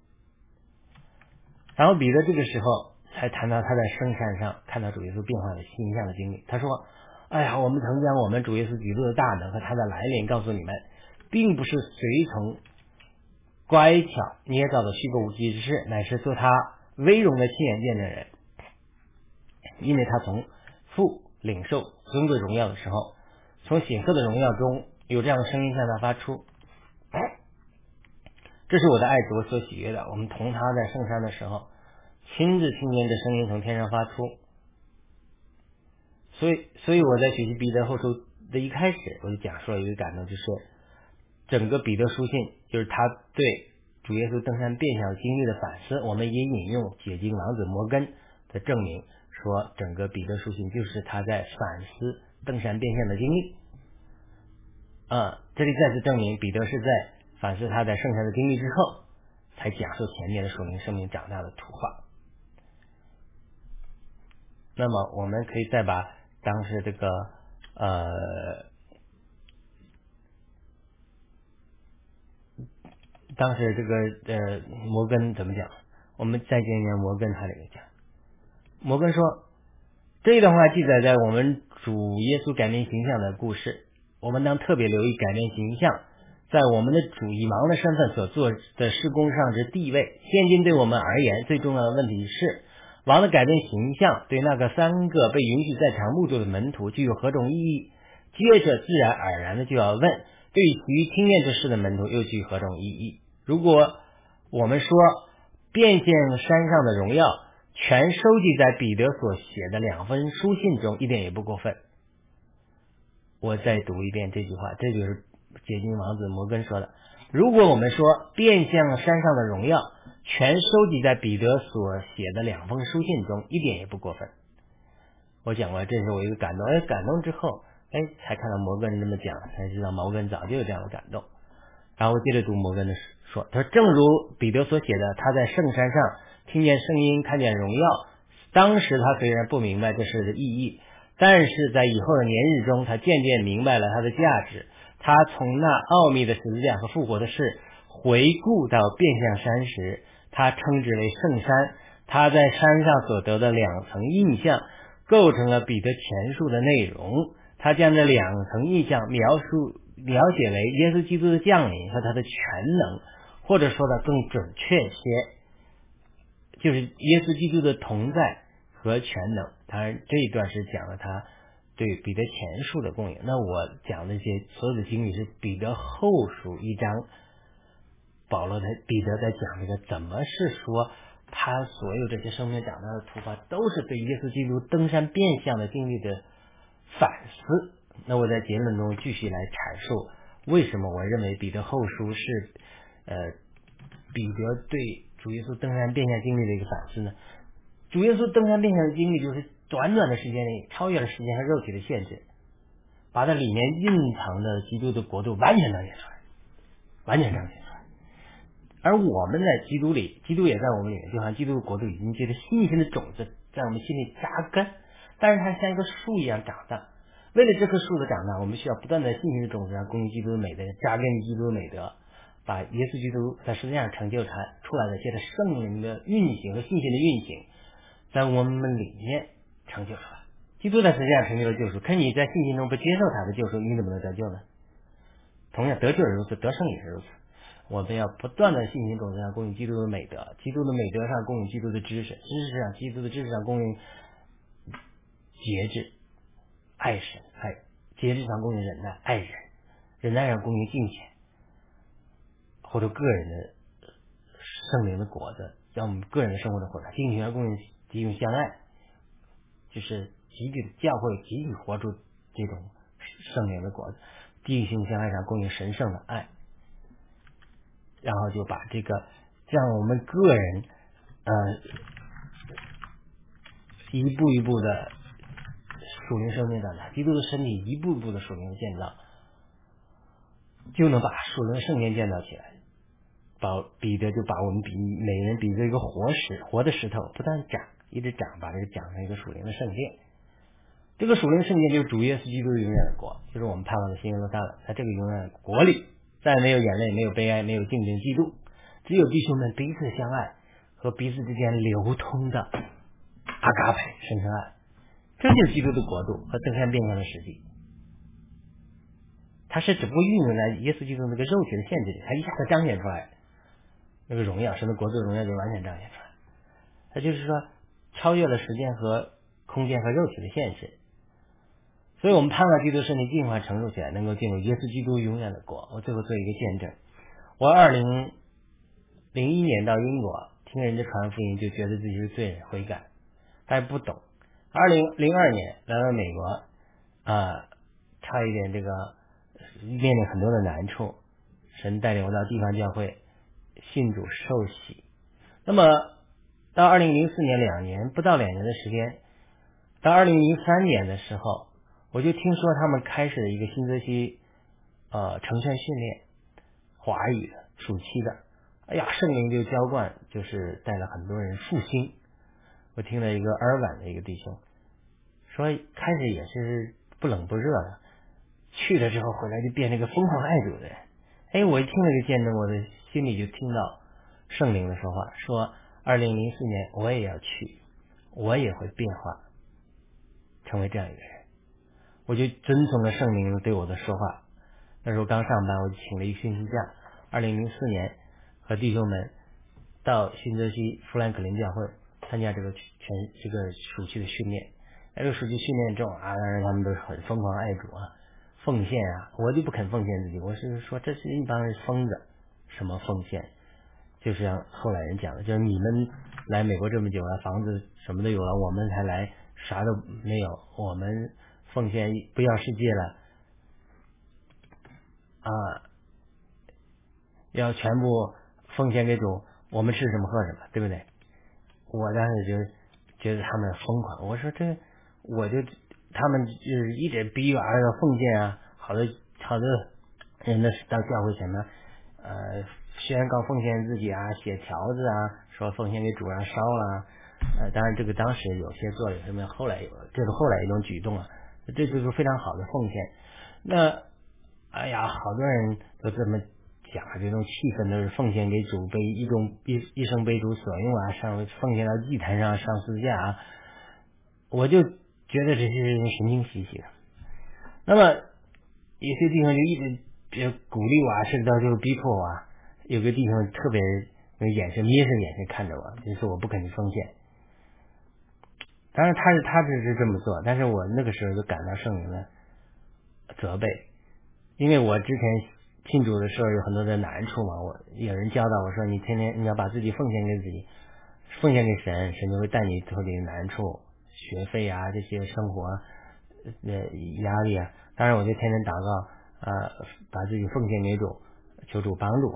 [SPEAKER 1] 然后彼得这个时候。才谈到他在圣山上看到主耶稣变化的形象的经历。他说：“哎呀，我们曾将我们主耶稣基督的大能和他的来临告诉你们，并不是随从乖巧捏造的虚构无稽之事，乃是做他威荣的亲眼见证人。因为他从父领受尊贵荣耀的时候，从显赫的荣耀中有这样的声音向他发出：这是我的爱子，我所喜悦的。我们同他在圣山的时候。”亲自听见这声音从天上发出，所以，所以我在学习彼得后书的一开始，我就讲述了一个感动，就是整个彼得书信，就是他对主耶稣登山变相经历的反思。我们也引用解经王子摩根的证明，说整个彼得书信就是他在反思登山变相的经历。啊，这里再次证明彼得是在反思他在圣山的经历之后，才讲述前面的属灵生命长大的图画。那么，我们可以再把当时这个呃，当时这个呃摩根怎么讲？我们再见见摩根他这个讲。摩根说，这段话记载在我们主耶稣改变形象的故事。我们当特别留意改变形象在我们的主以王的身份所做的施工上之地位。现今对我们而言，最重要的问题是。王的改变形象对那个三个被允许在场目睹的门徒具有何种意义？接着自然而然的就要问，对于听见这事的门徒又具何种意义？如果我们说变现山上的荣耀全收集在彼得所写的两封书信中，一点也不过分。我再读一遍这句话，这就是解经王子摩根说的。如果我们说变相山上的荣耀。全收集在彼得所写的两封书信中，一点也不过分。我讲过，这是我一个感动，哎，感动之后，哎，才看到摩根这么讲，才知道摩根早就有这样的感动。然后接着读摩根的说，他说，正如彼得所写的，他在圣山上听见声音，看见荣耀。当时他虽然不明白这事的意义，但是在以后的年日中，他渐渐明白了它的价值。他从那奥秘的十字架和复活的事回顾到变相山时。他称之为圣山，他在山上所得的两层印象，构成了彼得前述的内容。他将这两层印象描述描写为耶稣基督的降临和他的全能，或者说的更准确些，就是耶稣基督的同在和全能。当然，这一段是讲了他对彼得前述的供应。那我讲的这些所有的经历是彼得后书一章。保罗在彼得在讲这个，怎么是说他所有这些生命长大的突发，都是对耶稣基督登山变相的经历的反思。那我在结论中继续来阐述，为什么我认为彼得后书是呃彼得对主耶稣登山变相经历的一个反思呢？主耶稣登山变相的经历，就是短短的时间内超越了时间和肉体的限制，把它里面蕴藏的基督的国度完全彰显出来，完全彰显出来。而我们在基督里，基督也在我们里面，就像基督的国度已经结着信心的种子在我们心里扎根，但是它像一棵树一样长大。为了这棵树的长大，我们需要不断的信心的种子上供应基督的美德，扎根基督的美德，把耶稣基督在世界上成就出来的，借着圣灵的运行和信心的运行，在我们里面成就出来。基督在世界上成就了救赎，可你在信心中不接受他的救赎，你怎么能得救呢？同样，得救也如此，得胜也是如此。我们要不断的信心种子上供应基督的美德，基督的美德上供应基督的知识，知识上基督的知识上供应节制、爱神、爱节制上供应忍耐、爱人，忍耐上供应敬虔，或者个人的圣灵的果子，让我们个人的生活的果子，敬虔上供应弟兄相爱，就是集体教会集体活出这种圣灵的果子，弟兄相爱上供应神圣的爱。然后就把这个让我们个人呃一步一步的属灵生命长大，基督的身体一步一步的属灵建造，就能把属灵圣殿建造起来。把彼得就把我们比每人比作一个活石，活的石头，不断长，一直讲，把这个讲成一个属灵的圣殿。这个属灵圣殿就是主耶稣基督永远的国，就是我们盼望的新耶路撒冷，在这个永远的国里。再没有眼泪，没有悲哀，没有竞争嫉妒，只有弟兄们彼此相爱和彼此之间流通的阿嘎培神圣爱，这就是基督的国度和登山变相的实际。它是只不过运用在耶稣基督那个肉体的限制里，它一下子彰显出来那个荣耀，神的国度的荣耀就完全彰显出来。它就是说超越了时间和空间和肉体的限制。所以我们盼望基督身体尽快成熟起来，能够进入耶稣基督永远的国。我最后做一个见证：我二零零一年到英国听人家传福音，就觉得自己是罪人，悔改，但是不懂。二零零二年来到美国，啊，差一点这个面临很多的难处，神带领我到地方教会信主受洗。那么到二零零四年两年不到两年的时间，到二零零三年的时候。我就听说他们开始了一个新泽西呃成全训练，华语的暑期的，哎呀，圣灵就浇灌，就是带了很多人复兴。我听了一个尔晚的一个弟兄说开始也是不冷不热的，去了之后回来就变成一个疯狂爱主的人。哎，我一听这个见证，我的心里就听到圣灵的说话，说二零零四年我也要去，我也会变化，成为这样一个人。我就遵从了圣灵对我的说话。那时候刚上班，我就请了一个星期假。二零零四年和弟兄们到新泽西富兰克林教会参加这个全这个暑期的训练。这个暑期训练中啊，当然他们都是很疯狂爱主啊，奉献啊，我就不肯奉献自己。我是说，这是一帮疯子，什么奉献？就是像后来人讲的，就是你们来美国这么久了，房子什么都有了，我们才来啥都没有，我们。奉献不要世界了啊！要全部奉献给主，我们吃什么喝什么，对不对？我当时就觉得他们疯狂。我说这，我就他们就是一直逼儿要奉献啊，好多好多人呢到教会前面呃宣告奉献自己啊，写条子啊，说奉献给主上烧了。呃，当然这个当时有些做了什么，后来有这是后来一种举动啊。这就是非常好的奉献。那，哎呀，好多人都这么讲，这种气氛都是奉献给主，被一种一一生被主所用啊，上奉献到祭坛上，上四下啊。我就觉得这些人神经兮兮的。那么有些地方就一直鼓励我啊，甚至到最后逼迫我。啊。有个弟兄特别眼神眯着眼神看着我，就是我不肯去奉献。当然，他是他只是这么做，但是我那个时候就感到圣灵的责备，因为我之前信主的时候有很多的难处嘛，我有人教导我说，你天天你要把自己奉献给自己，奉献给神，神就会带你脱离难处，学费啊这些生活呃压力啊，当然我就天天祷告啊，把自己奉献给主，求主帮助，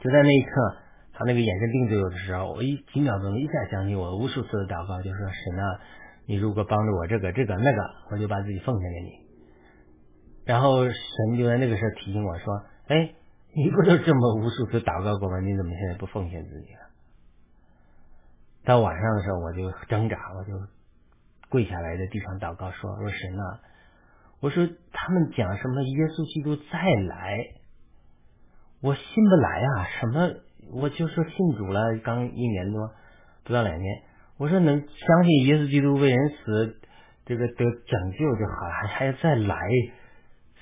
[SPEAKER 1] 就在那一刻。他那个眼神定住我的时候，我一几秒钟一下想起我无数次的祷告，就说神啊，你如果帮助我这个这个那个，我就把自己奉献给你。然后神就在那个时候提醒我说，哎，你不都这么无数次祷告过吗？你怎么现在不奉献自己了？到晚上的时候我就挣扎，我就跪下来在地上祷告说，我说神啊，我说他们讲什么耶稣基督再来，我信不来啊，什么？我就说信主了，刚一年多，不到两年。我说能相信耶稣基督为人死，这个得拯救就好了，还还要再来，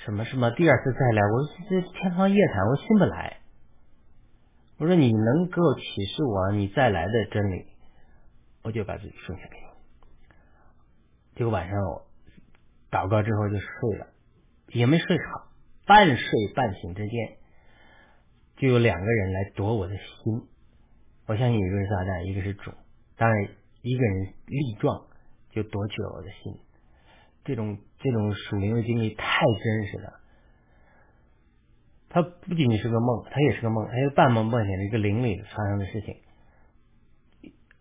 [SPEAKER 1] 什么什么第二次再来？我说这天方夜谭，我信不来。我说你能够启示我你再来的真理，我就把自己奉献给你。结果晚上祷告之后就睡了，也没睡好，半睡半醒之间。就有两个人来夺我的心，我相信一个是撒旦，一个是主。当然，一个人力壮就夺取了我的心。这种这种属灵的经历太真实了。它不仅仅是个梦，它也是个梦，还有半梦半醒的一个灵里发生的事情。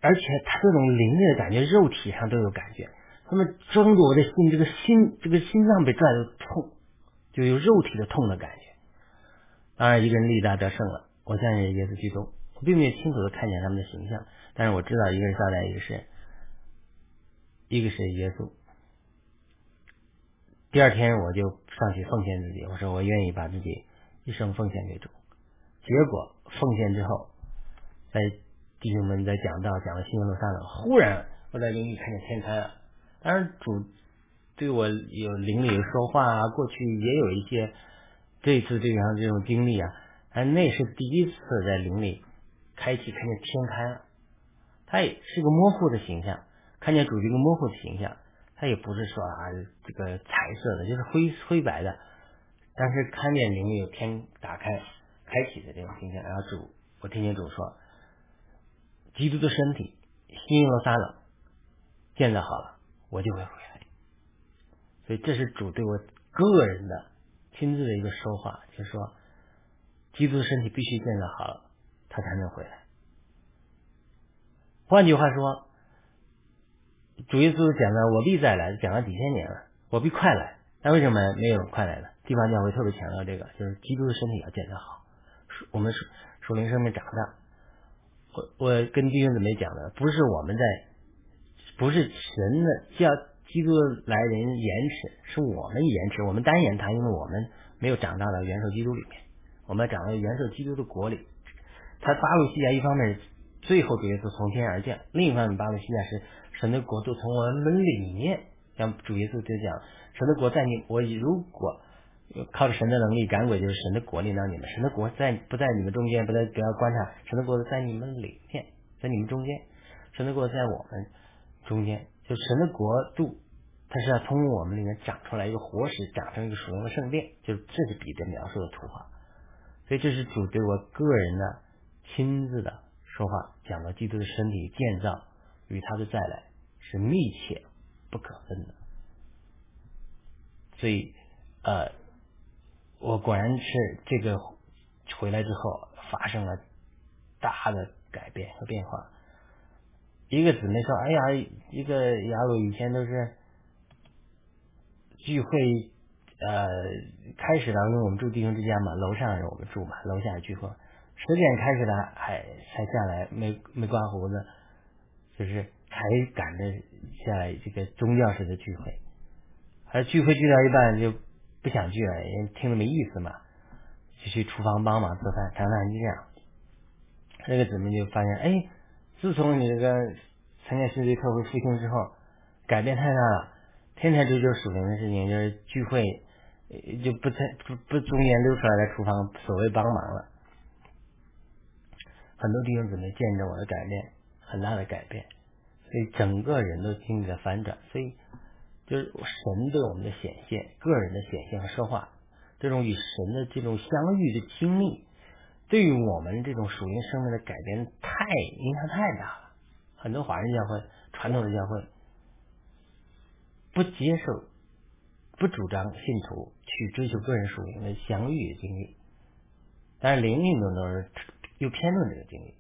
[SPEAKER 1] 而且他这种灵力的感觉，肉体上都有感觉。他们装着我的心，这个心这个心脏被拽的痛，就有肉体的痛的感觉。当然，一个人力大得胜了。我相信耶稣基督，我并没有清楚的看见他们的形象，但是我知道一个是撒旦，一个是，一个是耶稣。第二天我就上去奉献自己，我说我愿意把自己一生奉献给主。结果奉献之后，在弟兄们在讲道讲了新闻路上了，忽然我在灵里看见天开了。当然主对我有灵里说话啊，过去也有一些。这次这样这种经历啊，哎，那是第一次在灵里开启，看见天开了。他也是个模糊的形象，看见主这个模糊的形象，他也不是说啊这个彩色的，就是灰灰白的。但是看见灵里有天打开、开启的这种形象，然后主，我听见主说，基督的身体新耶路撒冷建造好了，我就会回来。所以这是主对我个人的。亲自的一个说话，就说，基督的身体必须建设好了，他才能回来。换句话说，主耶稣讲的“我必再来”，讲了几千年了，我必快来。那为什么没有快来呢？地方教会特别强调这个，就是基督的身体要建设好，我们属属灵生命长大。我我跟弟兄姊妹讲的，不是我们在，不是神的叫基督来人延迟，是我们延迟，我们单延他，因为我们没有长大到元首基督里面，我们长到元首基督的国里。他巴路西亚一方面最后主耶稣从天而降，另一方面巴路西亚是神的国度从我们里面，像主耶稣就讲，神的国在你我如果靠着神的能力赶鬼，就是神的国领导你们，神的国在不在你们中间，不在不要观察，神的国在你们里面，在你们中间，神的国在我们中间，就神的国度，它是要通过我们里面长出来一个活石，长成一个属灵的圣殿，就是这是彼得描述的图画，所以这是主对我个人的。亲自的说话，讲到基督的身体建造与他的再来是密切不可分的，所以呃，我果然是这个回来之后发生了大的改变和变化。一个姊妹说：“哎呀，一个雅鲁以前都是聚会，呃，开始了，因为我们住弟兄之家嘛，楼上我们住嘛，楼下聚会。”十点开始的，还才下来，没没刮胡子，就是才赶着下来这个宗教式的聚会，而聚会聚到一半就不想聚了，因为听着没意思嘛，就去厨房帮忙做饭，常常就这样。那个姊妹就发现，哎，自从你这个参加世界特会复兴之后，改变太大了，天天追究属灵的事情，就是聚会就不在不不中间溜出来在厨房所谓帮忙了。很多弟兄姊妹见证我的改变，很大的改变，所以整个人都经历了反转。所以就是神对我们的显现，个人的显现和说话，这种与神的这种相遇的经历，对于我们这种属灵生命的改变太影响太大了。很多华人教会、传统的教会不接受、不主张信徒去追求个人属灵的相遇的经历，但是灵运动都是。又偏重这个经历，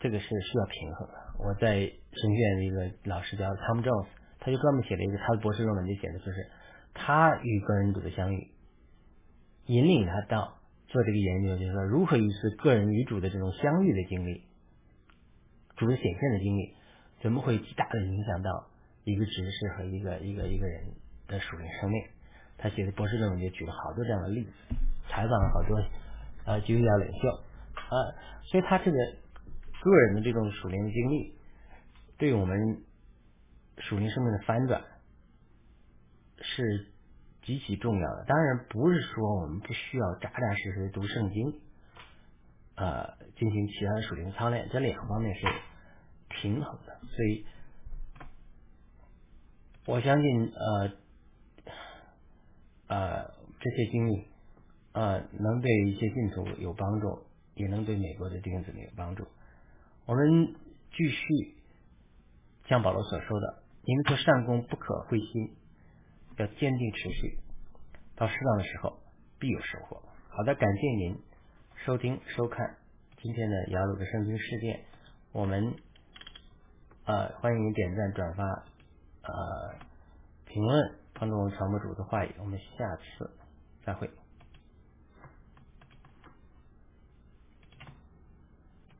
[SPEAKER 1] 这个是需要平衡的。我在神学院的一个老师叫 Tom Jones，他就专门写了一个他的博士论文，就写的就是他与个人主的相遇，引领他到做这个研究，就是说如何一次个人与主的这种相遇的经历，主的显现的经历，怎么会极大的影响到一个执事和一个一个一个人的属灵生命。他写的博士论文就举了好多这样的例子，采访了好多呃基督教领袖。啊，所以他这个个人的这种属灵经历，对我们属灵生命的翻转是极其重要的。当然，不是说我们不需要扎扎实实读圣经，呃，进行其他的属灵操练，这两方面是平衡的。所以，我相信，呃，呃，这些经历，呃，能对一些信徒有帮助。也能对美国的弟兄姊妹有帮助。我们继续像保罗所说的：“你们做善功不可灰心，要坚定持续，到适当的时候必有收获。”好的，感谢您收听收看今天的雅鲁的圣经事件。我们呃欢迎您点赞转发呃评论，关注传播主的话语。我们下次再会。